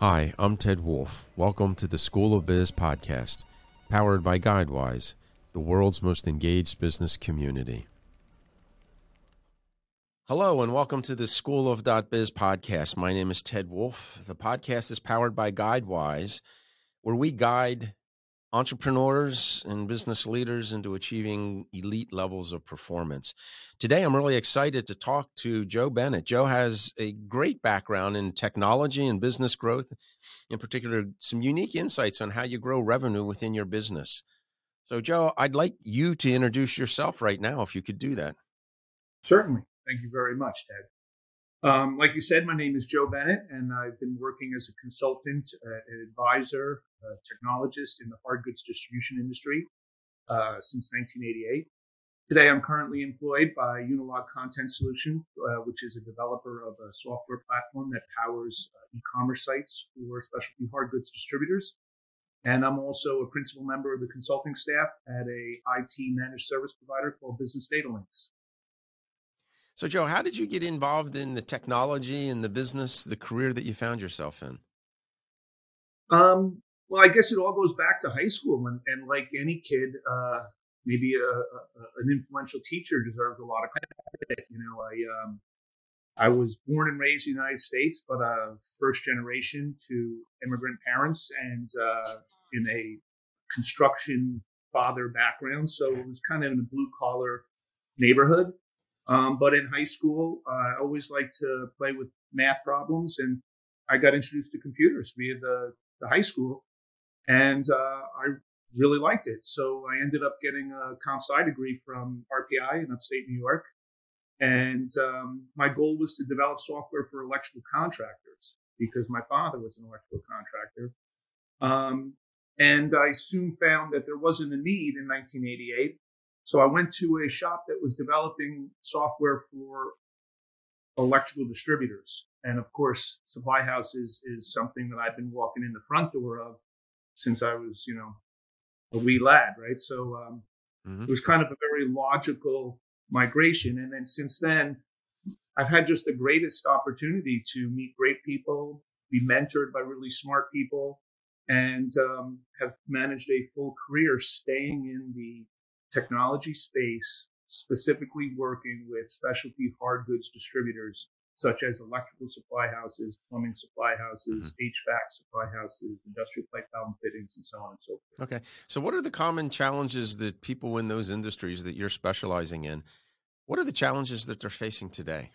Hi, I'm Ted Wolf. Welcome to the School of Biz podcast, powered by GuideWise, the world's most engaged business community. Hello, and welcome to the School of Biz podcast. My name is Ted Wolf. The podcast is powered by GuideWise, where we guide entrepreneurs and business leaders into achieving elite levels of performance. Today, I'm really excited to talk to Joe Bennett. Joe has a great background in technology and business growth, in particular, some unique insights on how you grow revenue within your business. So, Joe, I'd like you to introduce yourself right now, if you could do that. Certainly. Thank you very much, Ted. Um, like you said, my name is Joe Bennett, and I've been working as a consultant, uh, an advisor, a technologist in the hard goods distribution industry uh, since 1988. Today, I'm currently employed by Unilog Content Solution, uh, which is a developer of a software platform that powers uh, e-commerce sites for specialty hard goods distributors. And I'm also a principal member of the consulting staff at a IT managed service provider called Business Data Links. So, Joe, how did you get involved in the technology and the business, the career that you found yourself in? Um, well, I guess it all goes back to high school, and, and like any kid, uh, maybe a, a, an influential teacher deserves a lot of credit. You know, I um, I was born and raised in the United States, but uh, first generation to immigrant parents and uh, in a construction father background, so it was kind of in a blue collar neighborhood. Um, but in high school, uh, I always liked to play with math problems, and I got introduced to computers via the, the high school, and uh, I really liked it. So I ended up getting a comp sci degree from RPI in upstate New York, and um, my goal was to develop software for electrical contractors because my father was an electrical contractor. Um, and I soon found that there wasn't a need in 1988 so I went to a shop that was developing software for electrical distributors. And of course, supply houses is something that I've been walking in the front door of since I was, you know, a wee lad, right? So um, mm-hmm. it was kind of a very logical migration. And then since then, I've had just the greatest opportunity to meet great people, be mentored by really smart people, and um, have managed a full career staying in the technology space, specifically working with specialty hard goods distributors such as electrical supply houses, plumbing supply houses, mm-hmm. HVAC supply houses, industrial pipe valve fittings, and so on and so forth. Okay. So, what are the common challenges that people in those industries that you're specializing in? What are the challenges that they're facing today?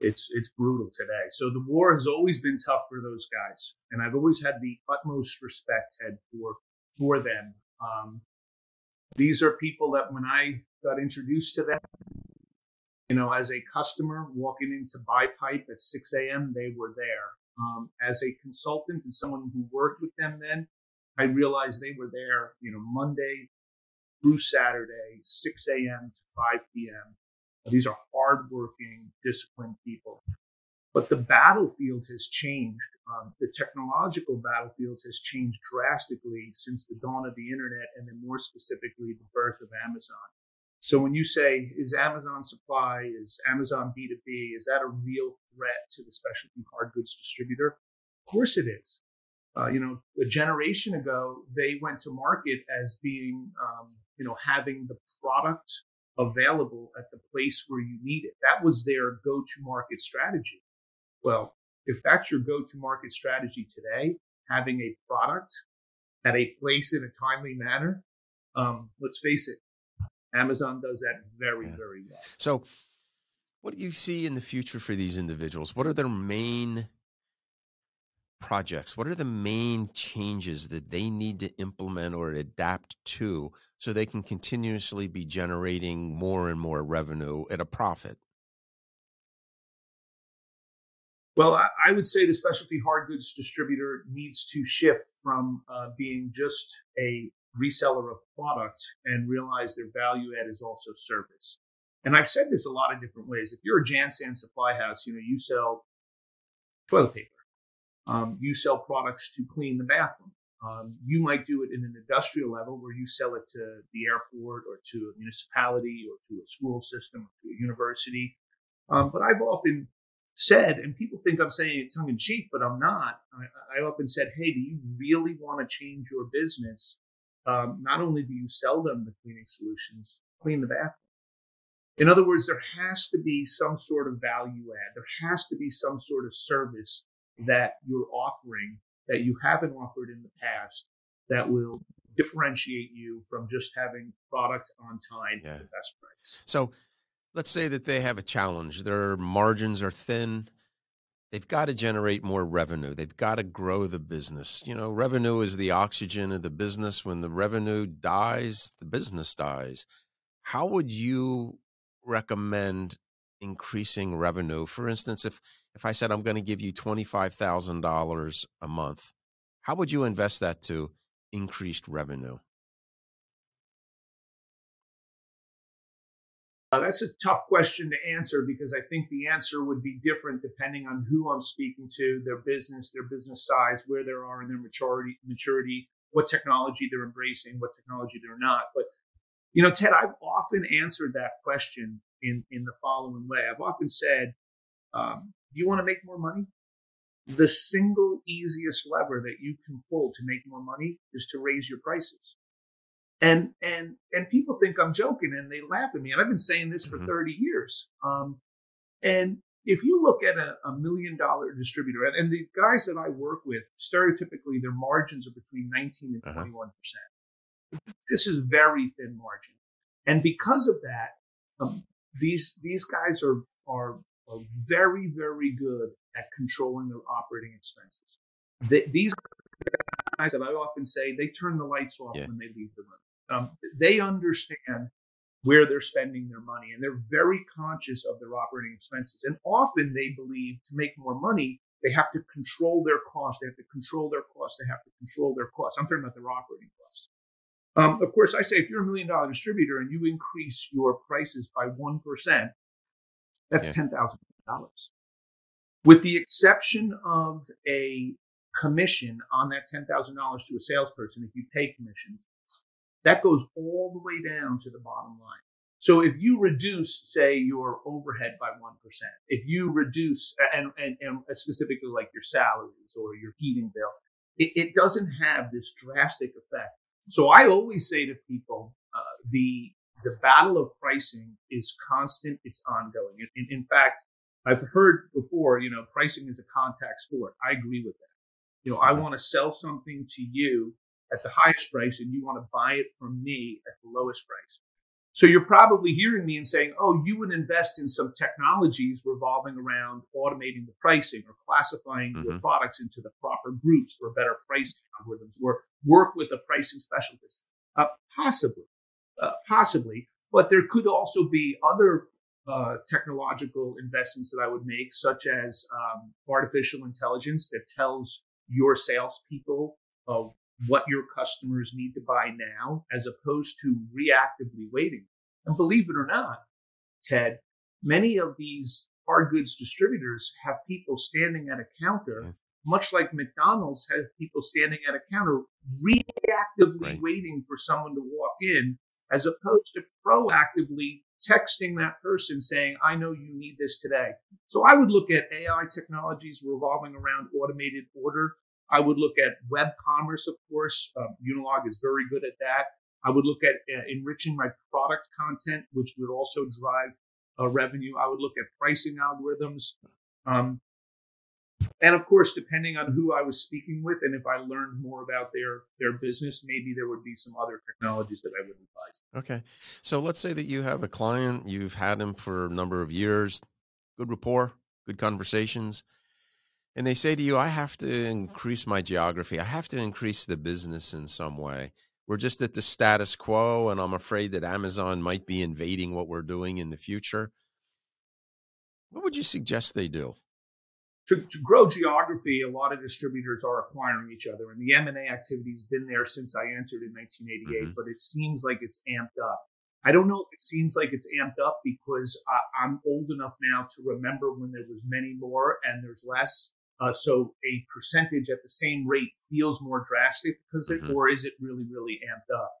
It's it's brutal today. So the war has always been tough for those guys, and I've always had the utmost respect had for for them um, these are people that when I got introduced to them, you know, as a customer walking in to buy pipe at 6 a.m., they were there. Um, as a consultant and someone who worked with them then, I realized they were there, you know, Monday through Saturday, 6 a.m. to 5 p.m. These are hardworking, disciplined people. But the battlefield has changed. Um, the technological battlefield has changed drastically since the dawn of the internet, and then more specifically, the birth of Amazon. So when you say, is Amazon supply, is Amazon B2B, is that a real threat to the specialty hard goods distributor? Of course it is. Uh, you know, a generation ago, they went to market as being, um, you know, having the product available at the place where you need it. That was their go to market strategy. Well, if that's your go to market strategy today, having a product at a place in a timely manner, um, let's face it, Amazon does that very, yeah. very well. So, what do you see in the future for these individuals? What are their main projects? What are the main changes that they need to implement or adapt to so they can continuously be generating more and more revenue at a profit? Well, I, I, would say the specialty hard goods distributor needs to shift from uh, being just a reseller of product and realize their value add is also service. And I've said this a lot of different ways. If you're a Jansan supply house, you know, you sell toilet paper. Um, you sell products to clean the bathroom. Um, you might do it in an industrial level where you sell it to the airport or to a municipality or to a school system or to a university. Um, but I've often said, and people think I'm saying it tongue in cheek, but I'm not. I, I often said, "Hey, do you really want to change your business? Um, not only do you sell them the cleaning solutions, clean the bathroom. In other words, there has to be some sort of value add. There has to be some sort of service that you're offering that you haven't offered in the past that will differentiate you from just having product on time yeah. at the best price. So let's say that they have a challenge. Their margins are thin. They've got to generate more revenue. They've got to grow the business. You know, revenue is the oxygen of the business. When the revenue dies, the business dies. How would you recommend increasing revenue? For instance, if if I said I'm going to give you $25,000 a month, how would you invest that to increased revenue? Uh, that's a tough question to answer because I think the answer would be different depending on who I'm speaking to, their business, their business size, where they are in their maturity, maturity, what technology they're embracing, what technology they're not. But you know, Ted, I've often answered that question in in the following way. I've often said, um, "Do you want to make more money? the single easiest lever that you can pull to make more money is to raise your prices. And and and people think I'm joking and they laugh at me. And I've been saying this for mm-hmm. 30 years. Um, and if you look at a, a million dollar distributor, and, and, the guys that I work with, stereotypically their margins are between 19 and 21 uh-huh. percent. This is very thin margin, and because of that, um, these these guys are are are very very good at controlling their operating expenses. They, these guys that I often say they turn the lights off yeah. when they leave the room. Um, they understand where they're spending their money and they're very conscious of their operating expenses. And often they believe to make more money, they have to control their costs. They have to control their costs. They have to control their costs. I'm talking about their operating costs. Um, of course, I say if you're a million dollar distributor and you increase your prices by 1%, that's yeah. $10,000 with the exception of a commission on that $10,000 to a salesperson, if you pay commissions, that goes all the way down to the bottom line. So if you reduce, say, your overhead by 1%, if you reduce, and, and, and specifically like your salaries or your heating bill, it, it doesn't have this drastic effect. So I always say to people, uh, the, the battle of pricing is constant, it's ongoing. In, in fact, I've heard before, you know, pricing is a contact sport. I agree with that. You know, I want to sell something to you at the highest price and you want to buy it from me at the lowest price. So you're probably hearing me and saying, oh, you would invest in some technologies revolving around automating the pricing or classifying mm-hmm. your products into the proper groups for better pricing algorithms or work with a pricing specialist. Uh, possibly, uh, possibly. But there could also be other uh, technological investments that I would make, such as um, artificial intelligence that tells your salespeople uh, what your customers need to buy now, as opposed to reactively waiting. And believe it or not, Ted, many of these hard goods distributors have people standing at a counter, yeah. much like McDonald's has people standing at a counter reactively right. waiting for someone to walk in, as opposed to proactively texting that person saying, I know you need this today. So I would look at AI technologies revolving around automated order. I would look at web commerce, of course. Um, Unilog is very good at that. I would look at uh, enriching my product content, which would also drive uh, revenue. I would look at pricing algorithms. Um, and of course, depending on who I was speaking with, and if I learned more about their their business, maybe there would be some other technologies that I would advise. Okay, so let's say that you have a client, you've had him for a number of years, good rapport, good conversations, and they say to you, "I have to increase my geography. I have to increase the business in some way." We're just at the status quo, and I'm afraid that Amazon might be invading what we're doing in the future. What would you suggest they do? To, to grow geography, a lot of distributors are acquiring each other, and the M and A activity has been there since I entered in 1988. Mm-hmm. But it seems like it's amped up. I don't know if it seems like it's amped up because I, I'm old enough now to remember when there was many more and there's less. Uh, so a percentage at the same rate feels more drastic because mm-hmm. it, or is it really, really amped up?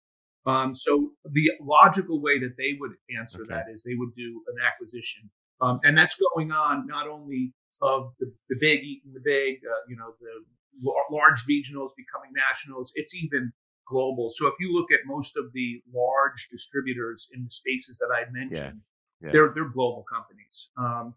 Um, so the logical way that they would answer okay. that is they would do an acquisition, um, and that's going on not only of the, the big eating the big, uh, you know, the large regionals becoming nationals. It's even global. So if you look at most of the large distributors in the spaces that I mentioned, yeah. Yeah. they're they're global companies. Um,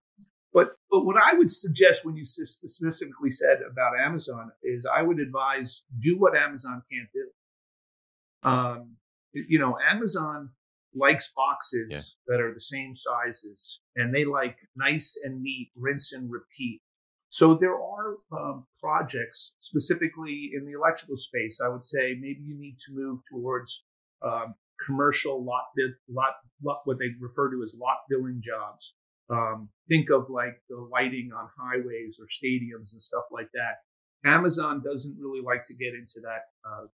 but but what I would suggest when you specifically said about Amazon is I would advise do what Amazon can't do. Um, you know, Amazon likes boxes yeah. that are the same sizes, and they like nice and neat, rinse and repeat. So there are um, projects specifically in the electrical space. I would say maybe you need to move towards um, commercial lot, lot, lot, what they refer to as lot billing jobs. Um, think of like the lighting on highways or stadiums and stuff like that. Amazon doesn't really like to get into that uh,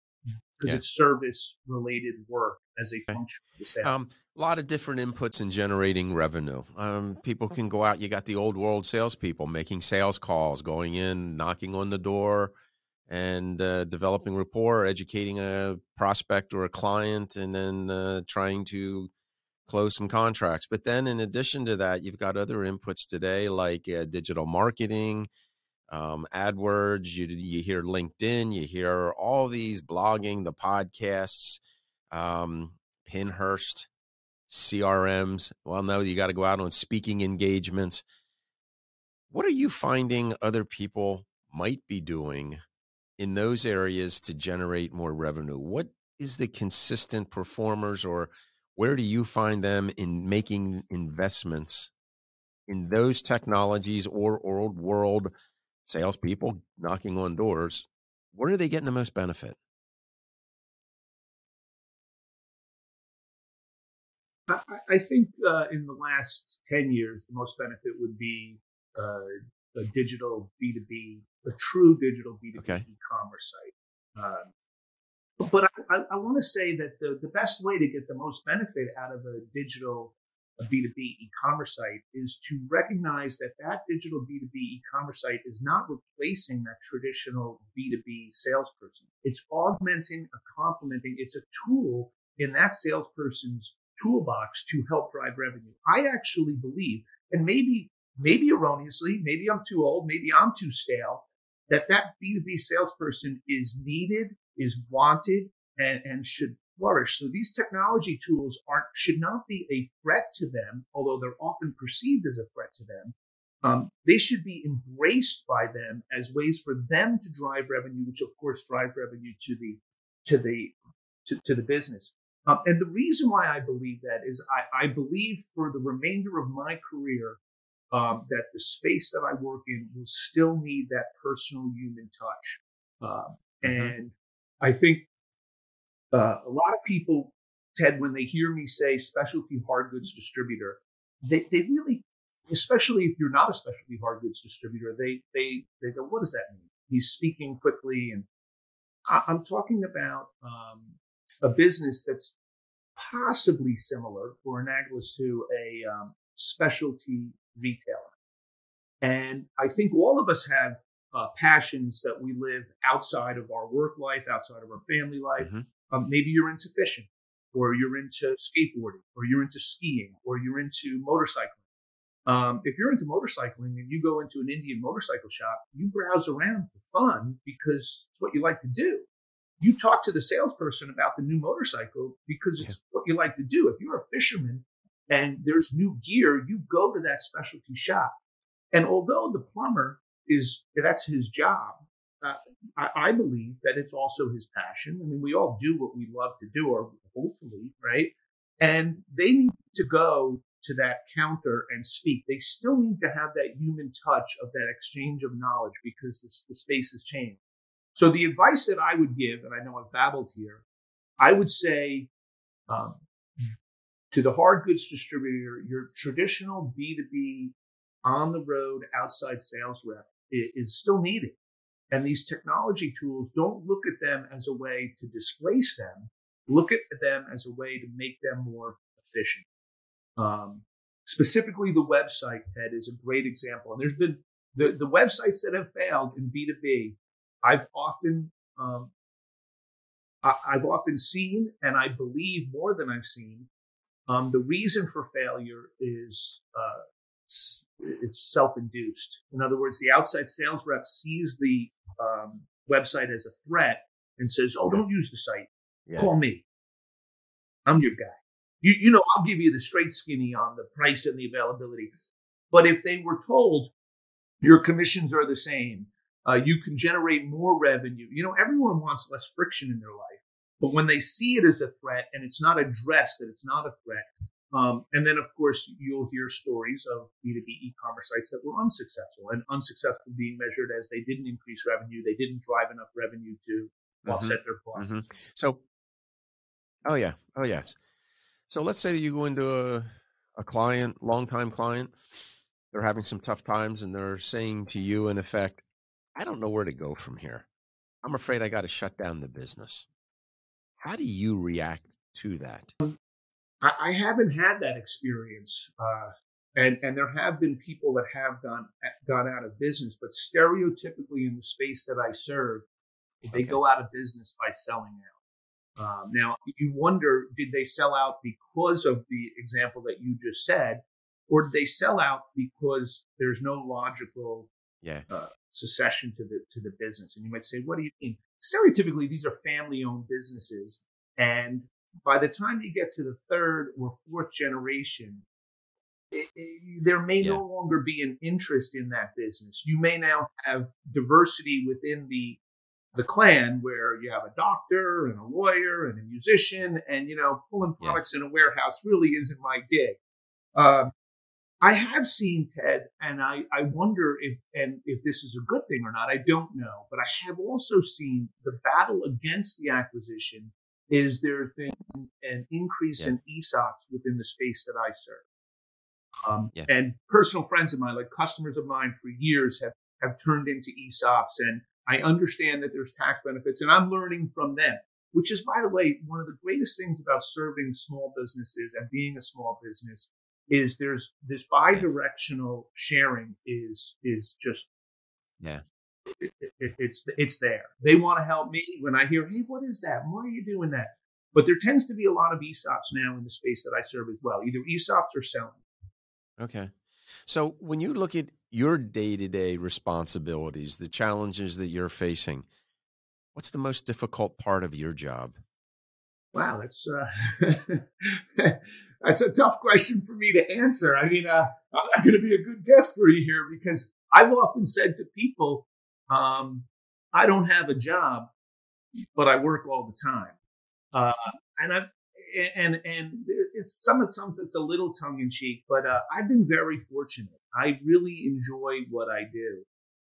because yeah. it's service related work as a function of the sale. Um, a lot of different inputs in generating revenue. Um, people can go out. You got the old world salespeople making sales calls, going in, knocking on the door, and uh, developing rapport, educating a prospect or a client, and then uh, trying to close some contracts. But then, in addition to that, you've got other inputs today like uh, digital marketing um, AdWords, you you hear LinkedIn, you hear all these blogging, the podcasts, um, Pinterest, CRMs. Well, no, you got to go out on speaking engagements. What are you finding other people might be doing in those areas to generate more revenue? What is the consistent performers, or where do you find them in making investments in those technologies or old world salespeople knocking on doors, where are they getting the most benefit? I, I think uh, in the last 10 years, the most benefit would be uh, a digital B2B, a true digital B2B okay. e-commerce site. Um, but I, I, I want to say that the, the best way to get the most benefit out of a digital a B2B e-commerce site is to recognize that that digital B2B e-commerce site is not replacing that traditional B2B salesperson. It's augmenting, a complementing, it's a tool in that salesperson's toolbox to help drive revenue. I actually believe, and maybe, maybe erroneously, maybe I'm too old, maybe I'm too stale, that that B2B salesperson is needed, is wanted, and, and should flourish. So these technology tools aren't should not be a threat to them, although they're often perceived as a threat to them. Um, they should be embraced by them as ways for them to drive revenue, which of course drive revenue to the to the to, to the business. Um, and the reason why I believe that is I, I believe for the remainder of my career um, that the space that I work in will still need that personal human touch. Mm-hmm. and I think uh, a lot of people, Ted, when they hear me say specialty hard goods distributor, they, they really, especially if you're not a specialty hard goods distributor, they, they, they go, what does that mean? He's speaking quickly. And I, am talking about um, a business that's possibly similar or analogous to a um, specialty retailer. And I think all of us have uh, passions that we live outside of our work life, outside of our family life. Mm-hmm. Um, maybe you're into fishing, or you're into skateboarding, or you're into skiing, or you're into motorcycling. Um, if you're into motorcycling and you go into an Indian motorcycle shop, you browse around for fun because it's what you like to do. You talk to the salesperson about the new motorcycle because it's yeah. what you like to do. If you're a fisherman and there's new gear, you go to that specialty shop. And although the plumber is that's his job, uh, I, I, believe that it's also his passion. I mean, we all do what we love to do, or hopefully, right? And they need to go to that counter and speak. They still need to have that human touch of that exchange of knowledge because the, the space has changed. So the advice that I would give, and I know I've babbled here, I would say um, to the hard goods distributor, your traditional B2B on the road outside sales rep is still needed. And these technology tools don't look at them as a way to displace them. Look at them as a way to make them more efficient. Um, specifically, the website, Ted, is a great example. And there's been the, the websites that have failed in B2B. I've often, um, I, have often seen, and I believe more than I've seen, um, the reason for failure is uh, it's self-induced. In other words, the outside sales rep sees the um, website as a threat and says, "Oh, don't use the site. Yeah. Call me. I'm your guy. You, you know, I'll give you the straight skinny on the price and the availability." But if they were told your commissions are the same, uh, you can generate more revenue. You know, everyone wants less friction in their life, but when they see it as a threat and it's not addressed that it's not a threat, um, and then, of course, you'll hear stories of B2B e-commerce sites that were unsuccessful and unsuccessful being measured as they didn't increase revenue. They didn't drive enough revenue to mm-hmm. offset their costs. Mm-hmm. So, oh yeah. Oh yes. So let's say that you go into a, a client, longtime client, they're having some tough times and they're saying to you in effect, I don't know where to go from here. I'm afraid I got to shut down the business. How do you react to that? I, I haven't had that experience. Uh, and, and there have been people that have gone gone out of business, but stereotypically in the space that I serve, they okay. go out of business by selling out. Um, now you wonder, did they sell out because of the example that you just said, or did they sell out because there's no logical yeah. uh, succession to the to the business? And you might say, what do you mean? Stereotypically, these are family owned businesses, and by the time you get to the third or fourth generation, it, it, there may yeah. no longer be an interest in that business. You may now have diversity within the the clan where you have a doctor and a lawyer and a musician, and you know pulling products yeah. in a warehouse really isn't my gig. Uh, I have seen Ted, and I, I wonder if and if this is a good thing or not. I don't know, but I have also seen the battle against the acquisition is there been an increase yeah. in ESOPs within the space that I serve. Um, yeah. And personal friends of mine, like customers of mine for years, have, have turned into ESOPs. And I understand that there's tax benefits, and I'm learning from them, which is, by the way, one of the greatest things about serving small businesses and being a small business is there's this bi-directional sharing is is just yeah it, it, it's it's there. They want to help me when I hear, "Hey, what is that? Why are you doing that?" But there tends to be a lot of ESOPs now in the space that I serve as well, either ESOPs or selling. Okay, so when you look at your day to day responsibilities, the challenges that you're facing, what's the most difficult part of your job? Wow, that's uh, that's a tough question for me to answer. I mean, uh, I'm not going to be a good guest for you here because I've often said to people, um, I don't have a job, but I work all the time. Uh, and I and and it's sometimes it's a little tongue in cheek, but uh, I've been very fortunate. I really enjoy what I do.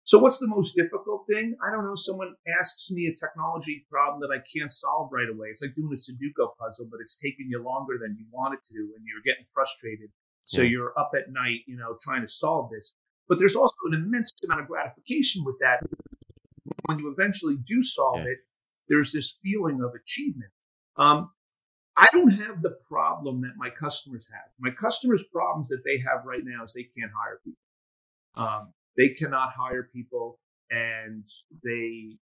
So, what's the most difficult thing? I don't know. Someone asks me a technology problem that I can't solve right away. It's like doing a Sudoku puzzle, but it's taking you longer than you want it to, and you're getting frustrated. So, yeah. you're up at night, you know, trying to solve this. But there's also an immense amount of gratification with that. When you eventually do solve yeah. it, there's this feeling of achievement. Um, I don't have the problem that my customers have. My customers' problems that they have right now is they can't hire people. Um, they cannot hire people, and they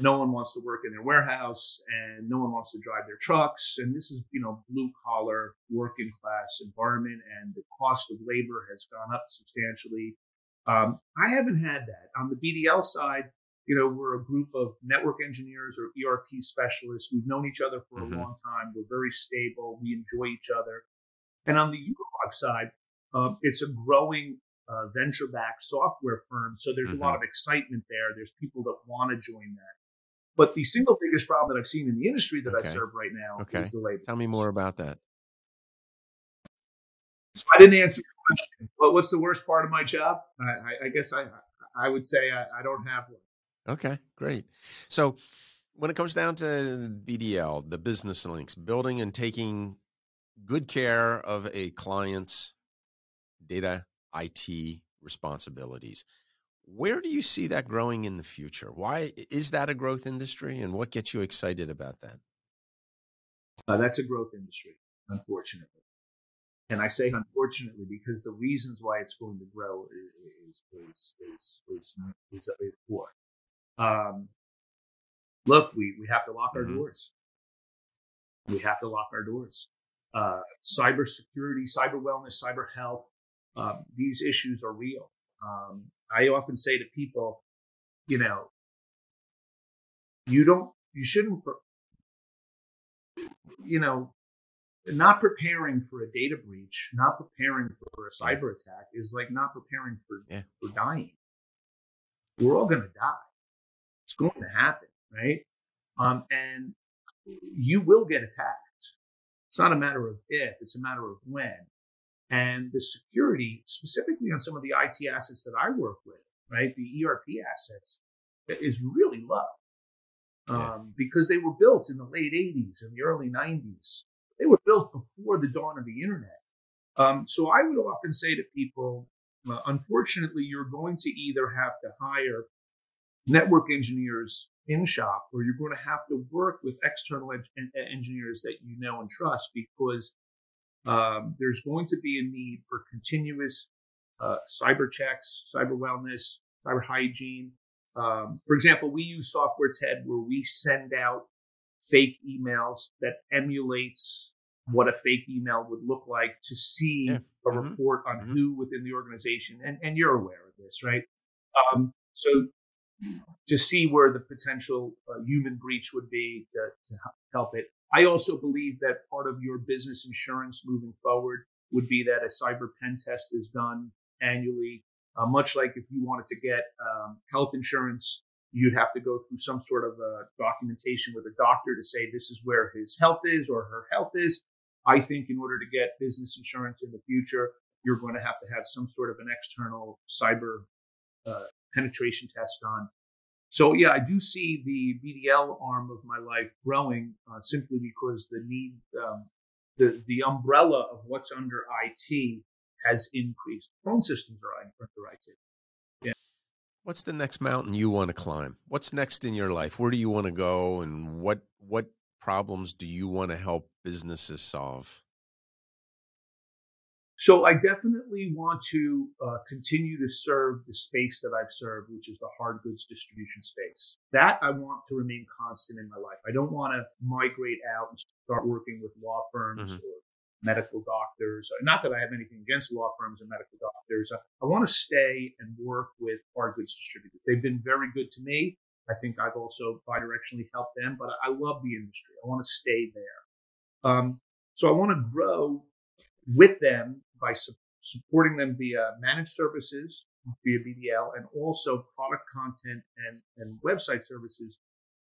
no one wants to work in their warehouse, and no one wants to drive their trucks. And this is you know blue collar, working class environment, and the cost of labor has gone up substantially. Um, I haven't had that. On the BDL side, you know, we're a group of network engineers or ERP specialists. We've known each other for mm-hmm. a long time. We're very stable. We enjoy each other. And on the Unilog side, um, it's a growing uh, venture-backed software firm. So there's mm-hmm. a lot mm-hmm. of excitement there. There's people that want to join that. But the single biggest problem that I've seen in the industry that okay. I serve right now okay. is the labor. Tell me more about that. So I didn't answer your question. But what's the worst part of my job? I, I, I guess I I would say I, I, don't have one. Okay, great. So when it comes down to BDL, the business links, building and taking good care of a client's data IT responsibilities. Where do you see that growing in the future? Why is that a growth industry, and what gets you excited about that? Uh, that's a growth industry, unfortunately. And I say unfortunately because the reasons why it's going to grow is is is is, is, is poor. Um, look, we we have to lock mm-hmm. our doors. We have to lock our doors. Uh, cyber security, cyber wellness, cyber health. uh, these issues are real. Um, I often say to people, you know, you don't, you shouldn't, you know, not preparing for a data breach, not preparing for a cyber attack is like not preparing for yeah. for dying. We're all going to die. It's going to happen, right? Um, and you will get attacked. It's not a matter of if; it's a matter of when. And the security, specifically on some of the IT assets that I work with, right, the ERP assets, is really low um, yeah. because they were built in the late 80s and the early 90s. They were built before the dawn of the internet. Um, so I would often say to people, uh, unfortunately, you're going to either have to hire network engineers in shop or you're going to have to work with external en- engineers that you know and trust because um, there's going to be a need for continuous uh, cyber checks, cyber wellness, cyber hygiene. Um, for example, we use software TED where we send out fake emails that emulates what a fake email would look like to see yeah. a mm-hmm. report on mm-hmm. who within the organization, and, and you're aware of this, right? Um, so to see where the potential uh, human breach would be to, to help it. I also believe that part of your business insurance moving forward would be that a cyber pen test is done annually. Uh, much like if you wanted to get um, health insurance you'd have to go through some sort of documentation with a doctor to say this is where his health is or her health is. I think in order to get business insurance in the future, you're going to have to have some sort of an external cyber uh, penetration test done. So yeah, I do see the BDL arm of my life growing uh, simply because the need, um, the the umbrella of what's under IT has increased. Phone systems are under IT. What's the next mountain you want to climb? What's next in your life? Where do you want to go and what what problems do you want to help businesses solve? So I definitely want to uh, continue to serve the space that I've served, which is the hard goods distribution space. That I want to remain constant in my life. I don't want to migrate out and start working with law firms mm-hmm. or medical doctors. Not that I have anything against law firms and medical doctors. I want to stay and work with hard goods distributors. They've been very good to me. I think I've also bidirectionally helped them, but I love the industry. I want to stay there. Um, so I want to grow with them by su- supporting them via managed services, via BDL, and also product content and, and website services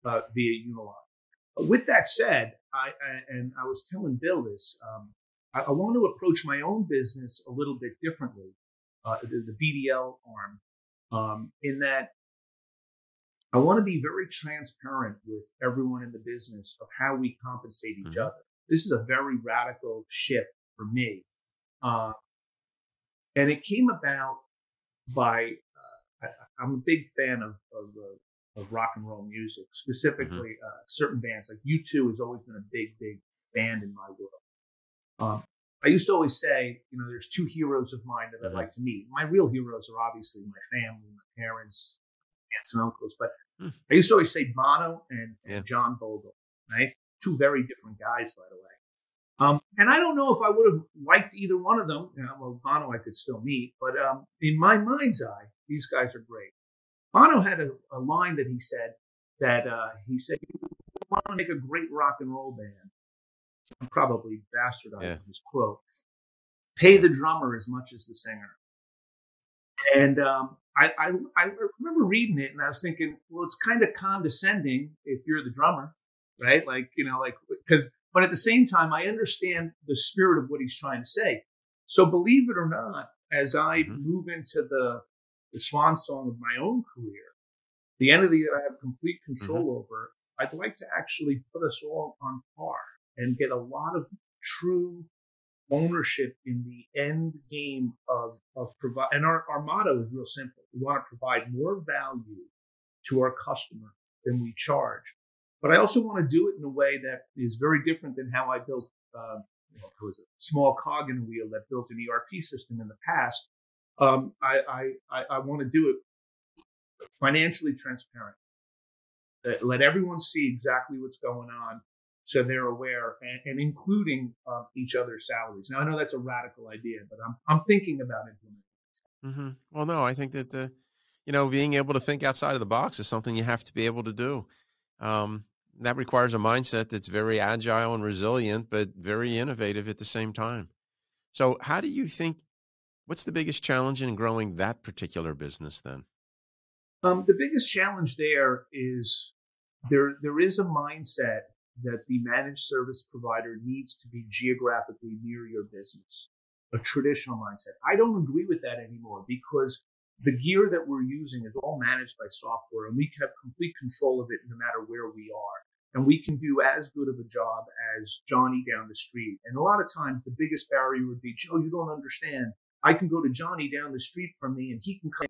uh, via Unilog. With that said, I, I, and I was telling Bill this, um, I, I, want to approach my own business a little bit differently, uh, the, the, BDL arm, um, in that I want to be very transparent with everyone in the business of how we compensate each mm-hmm. other. This is a very radical shift for me. Uh, and it came about by, uh, I, am a big fan of, of, uh, of, rock and roll music, mm-hmm. specifically mm-hmm. certain bands. Like U2 has always been a big, big band in my world. Um, I used to always say, you know, there's two heroes of mine that I'd mm-hmm. like to meet. My real heroes are obviously my family, my parents, aunts and uncles. But mm. I used to always say Bono and, yeah. and, John Bogle, right? Two very different guys, by the way. Um, and I don't know if I would have liked either one of them. You know, well, Bono I could still meet, but um, in my mind's eye, these guys are great. Bono had a, a line that he said that uh, he said, "You want to make a great rock and roll band." I'm probably bastardizing yeah. his quote. Pay the drummer as much as the singer. And um, I, I, I remember reading it and I was thinking, well, it's kind of condescending if you're the drummer, right? Like, you know, like, because, but at the same time, I understand the spirit of what he's trying to say. So believe it or not, as I mm-hmm. move into the, the swan song of my own career, the entity that I have complete control mm-hmm. over, I'd like to actually put us all on par and get a lot of true ownership in the end game of, of provide. And our, our motto is real simple. We want to provide more value to our customer than we charge. But I also want to do it in a way that is very different than how I built, uh, you know, it was a small cog in a wheel that built an ERP system in the past. Um, I, I, I want to do it financially transparent. Let everyone see exactly what's going on so they're aware and, and including uh, each other's salaries. Now I know that's a radical idea, but I'm I'm thinking about implementing. Mm-hmm. Well, no, I think that the, you know, being able to think outside of the box is something you have to be able to do. Um, that requires a mindset that's very agile and resilient, but very innovative at the same time. So, how do you think? What's the biggest challenge in growing that particular business then? Um, the biggest challenge there is there there is a mindset that the managed service provider needs to be geographically near your business, a traditional mindset. I don't agree with that anymore because the gear that we're using is all managed by software and we have complete control of it no matter where we are. And we can do as good of a job as Johnny down the street. And a lot of times the biggest barrier would be, Joe, you don't understand. I can go to Johnny down the street from me and he can come.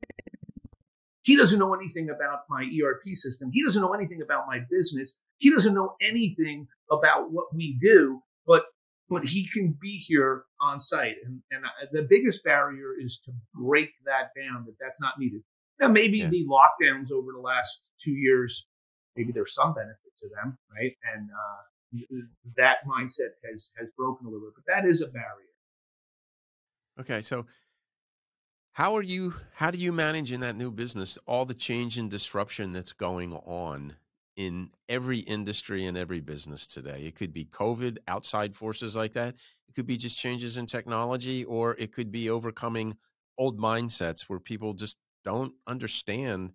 He doesn't know anything about my ERP system. He doesn't know anything about my business. He doesn't know anything about what we do, but but he can be here on site. And, and the biggest barrier is to break that down that that's not needed. Now, maybe yeah. the lockdowns over the last two years, maybe there's some benefit to them, right? And uh, that mindset has has broken a little bit, but that is a barrier. Okay, so how are you? How do you manage in that new business all the change and disruption that's going on in every industry and every business today? It could be COVID, outside forces like that. It could be just changes in technology, or it could be overcoming old mindsets where people just don't understand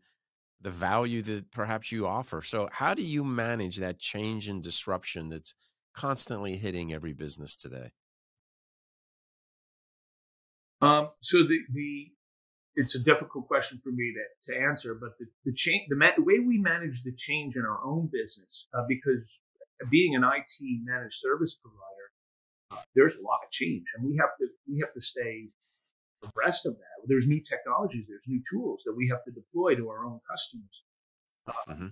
the value that perhaps you offer. So, how do you manage that change and disruption that's constantly hitting every business today? Um, so the, the it's a difficult question for me to, to answer, but the, the change, the, ma- the way we manage the change in our own business, uh, because being an IT managed service provider, uh, there's a lot of change, and we have to we have to stay abreast of that. There's new technologies, there's new tools that we have to deploy to our own customers. Uh, mm-hmm.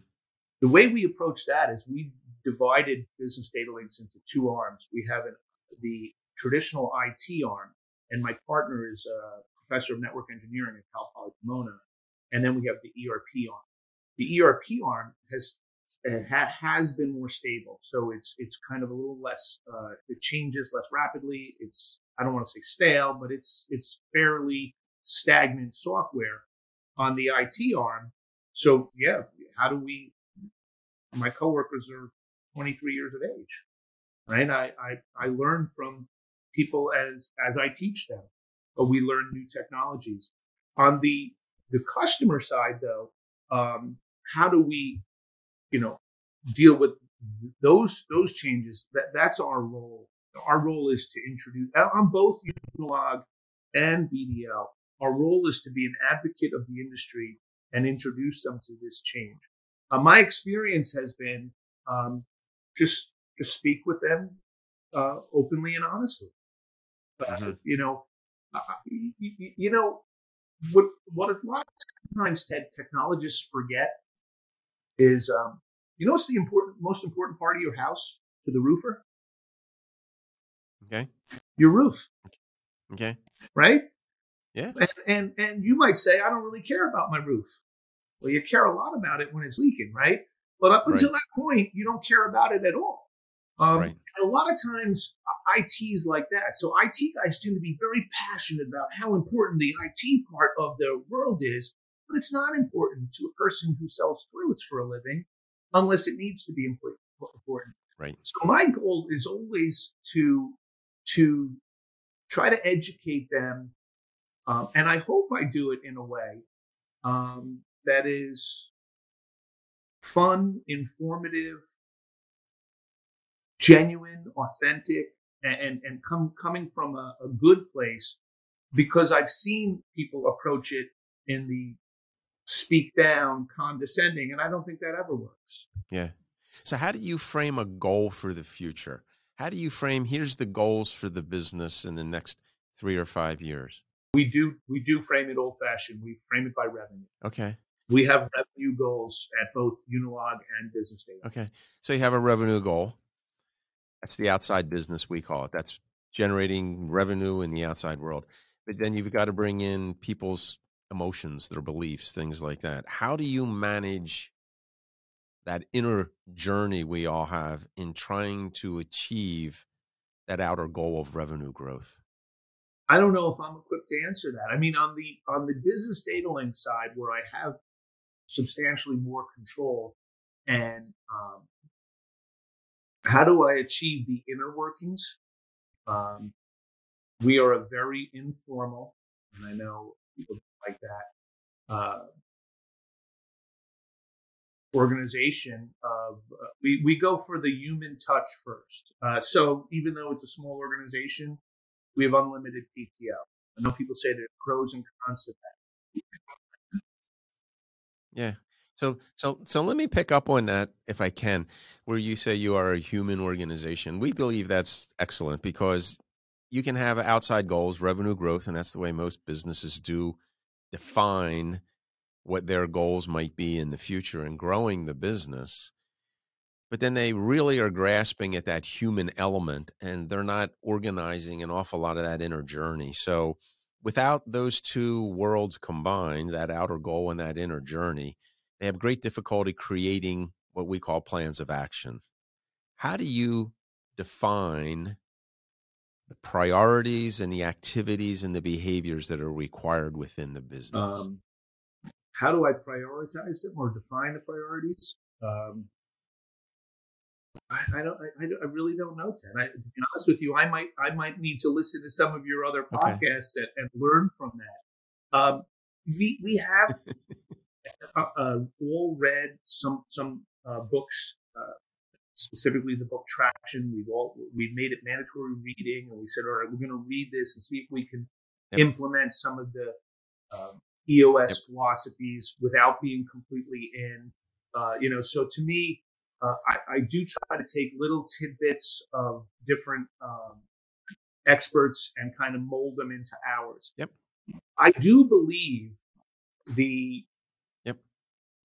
The way we approach that is we divided business data links into two arms. We have an, the traditional IT arm, and my partner is a professor of network engineering at Cal Poly Pomona, and then we have the ERP arm. The ERP arm has has been more stable, so it's it's kind of a little less. Uh, it changes less rapidly. It's I don't want to say stale, but it's it's fairly stagnant software on the IT arm. So yeah, how do we? My coworkers are 23 years of age, right? I I, I learn from people as as I teach them, we learn new technologies. On the the customer side, though, um, how do we, you know, deal with those those changes? That that's our role our role is to introduce on both Unilog and BDL. Our role is to be an advocate of the industry and introduce them to this change. Uh, my experience has been um, just just speak with them uh, openly and honestly. Uh, mm-hmm. You know, you, know what what a lot of times Ted technologists forget is um, you know what's the important most important part of your house to the roofer? Okay. Your roof. Okay. Right? Yeah. And, and and you might say, I don't really care about my roof. Well, you care a lot about it when it's leaking, right? But up until right. that point, you don't care about it at all. Um, right. And a lot of times, uh, IT is like that. So IT guys tend to be very passionate about how important the IT part of the world is, but it's not important to a person who sells toilets for a living unless it needs to be important. Right. So my goal is always to to try to educate them. Um, and I hope I do it in a way um, that is fun, informative, genuine, authentic, and, and, come, coming from a, a good place because I've seen people approach it in the speak down, condescending, and I don't think that ever works. Yeah. So, how do you frame a goal for the future? How do you frame here's the goals for the business in the next three or five years? We do we do frame it old fashioned. We frame it by revenue. Okay. We have revenue goals at both Unilog and Business Data. Okay. So you have a revenue goal. That's the outside business we call it. That's generating revenue in the outside world. But then you've got to bring in people's emotions, their beliefs, things like that. How do you manage that inner journey we all have in trying to achieve that outer goal of revenue growth? I don't know if I'm equipped to answer that. I mean, on the on the business data link side, where I have substantially more control, and um, how do I achieve the inner workings? Um, we are a very informal, and I know people like that. Uh, organization of uh, we, we go for the human touch first uh, so even though it's a small organization we have unlimited pto i know people say there's pros and cons to that yeah so so so let me pick up on that if i can where you say you are a human organization we believe that's excellent because you can have outside goals revenue growth and that's the way most businesses do define what their goals might be in the future and growing the business. But then they really are grasping at that human element and they're not organizing an awful lot of that inner journey. So, without those two worlds combined, that outer goal and that inner journey, they have great difficulty creating what we call plans of action. How do you define the priorities and the activities and the behaviors that are required within the business? Um, how do I prioritize them or define the priorities? Um, I, I, don't. I, I, really don't know, Ted. I, to be honest with you, I might. I might need to listen to some of your other podcasts okay. and, and, learn from that. Um, we we have uh, uh, all read some some uh, books, uh, specifically the book Traction. We've all we've made it mandatory reading, and we said, all right, we're going to read this and see if we can yep. implement some of the um, EOS yep. philosophies without being completely in. Uh, you know, so to me, uh, I, I, do try to take little tidbits of different um, experts and kind of mold them into ours. Yep. I do believe the.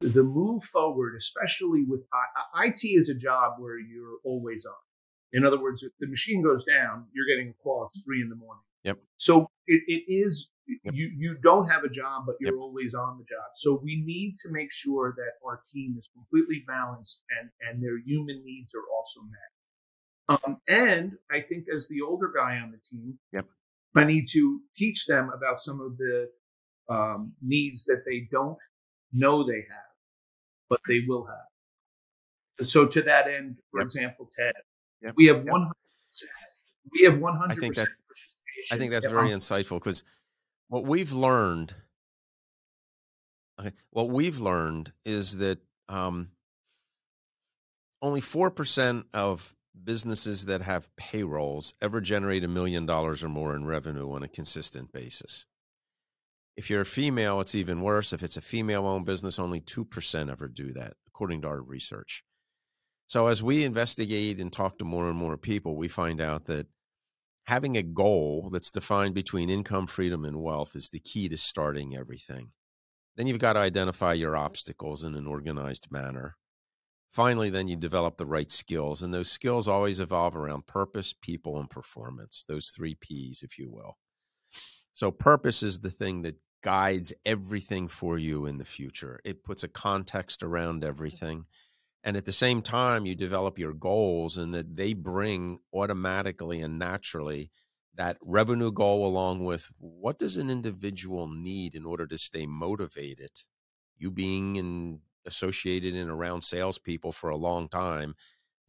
The move forward, especially with IT, is a job where you're always on. In other words, if the machine goes down, you're getting a call. at three in the morning. Yep. So it, it is you you don't have a job, but you're yep. always on the job. So we need to make sure that our team is completely balanced and and their human needs are also met. Um, and I think as the older guy on the team, yep. I need to teach them about some of the um, needs that they don't know they have, but they will have. So to that end, for yep. example, Ted, yep. we have one. We have one hundred percent. I think that's very insightful because what we've learned okay, what we've learned is that um, only 4% of businesses that have payrolls ever generate a million dollars or more in revenue on a consistent basis. If you're a female, it's even worse. If it's a female owned business, only 2% ever do that, according to our research. So, as we investigate and talk to more and more people, we find out that having a goal that's defined between income, freedom, and wealth is the key to starting everything. Then you've got to identify your obstacles in an organized manner. Finally, then you develop the right skills, and those skills always evolve around purpose, people, and performance. Those three P's, if you will. So, purpose is the thing that guides everything for you in the future. It puts a context around mm-hmm. everything and at the same time you develop your goals and that they bring automatically and naturally that revenue goal along with what does an individual need in order to stay motivated? You being in associated and around salespeople for a long time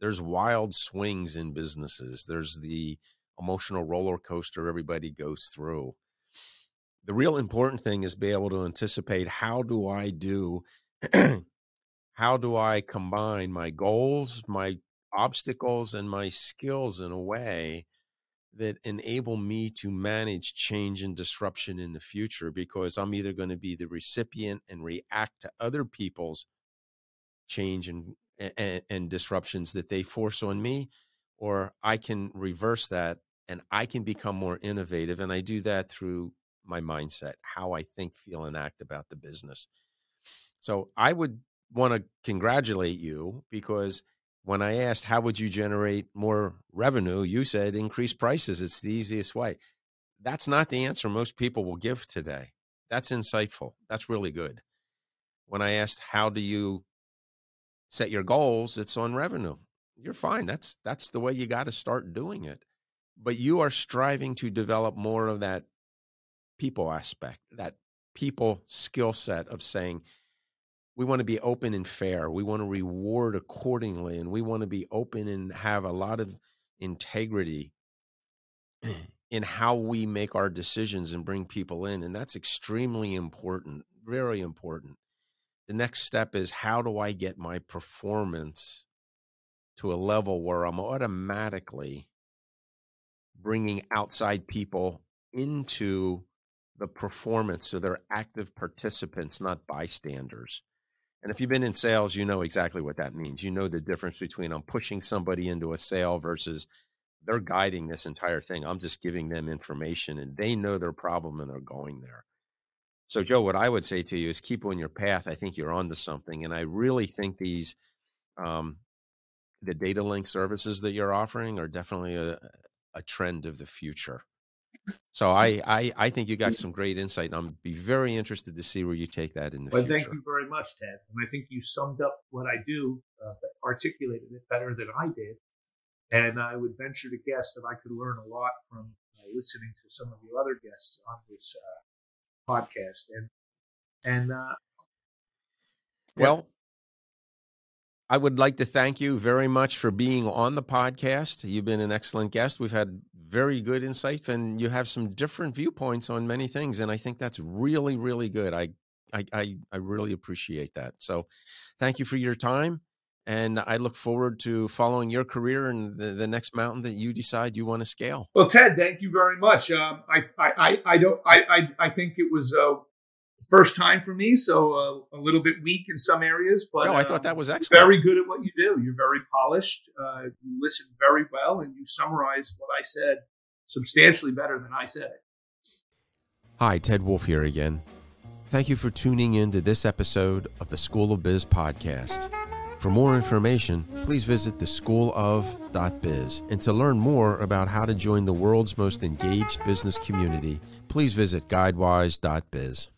there's wild swings in businesses. There's the emotional roller coaster everybody goes through the real important thing is be able to anticipate how do i do how do I combine my goals, my obstacles, and my skills in a way that enable me to manage change and disruption in the future because I'm either going to be the recipient and react to other people's change and, and, and disruptions that they force on me, or I can reverse that and I can become more innovative. And I do that through my mindset, how I think, feel, and act about the business. So I would want to congratulate you because when I asked how would you generate more revenue, you said increase prices. It's the easiest way. That's not the answer most people will give today. That's insightful. That's really good. When I asked how do you set your goals, it's on revenue. You're fine. That's that's the way you got to start doing it. But you are striving to develop more of that people aspect, that people skill set of saying, we want to be open and fair. We want to reward accordingly, and we want to be open and have a lot of integrity in how we make our decisions and bring people in. And that's extremely important, very important. The next step is how do I get my performance to a level where I'm automatically bringing outside people into the performance so they're active participants, not bystanders. And if you've been in sales, you know exactly what that means. You know the difference between I'm pushing somebody into a sale versus they're guiding this entire thing. I'm just giving them information and they know their problem and they're going there. So, Joe, what I would say to you is keep on your path. I think you're onto something. And I really think these, um, the data link services that you're offering are definitely a, a trend of the future. So I, I, I think you got some great insight, and I'm be very interested to see where you take that in the well, future. thank you very much, Ted. And I think you summed up what I do, uh, articulated it better than I did. And I would venture to guess that I could learn a lot from uh, listening to some of the other guests on this uh, podcast. And and uh, well, I would like to thank you very much for being on the podcast. You've been an excellent guest. We've had very good insight, and you have some different viewpoints on many things, and I think that's really, really good. I, I, I, I really appreciate that. So, thank you for your time, and I look forward to following your career and the, the next mountain that you decide you want to scale. Well, Ted, thank you very much. Um, I, I, I, don't, I, I, I think it was uh, first time for me, so uh, a little bit weak in some areas. But Joe, I thought that was excellent. Very good at what you do. You're very polished. Uh, you listen very well, and you summarize what I said substantially better than I said it. Hi, Ted Wolf here again. Thank you for tuning in to this episode of the School of Biz podcast. For more information, please visit theschoolof.biz. And to learn more about how to join the world's most engaged business community, please visit guidewise.biz.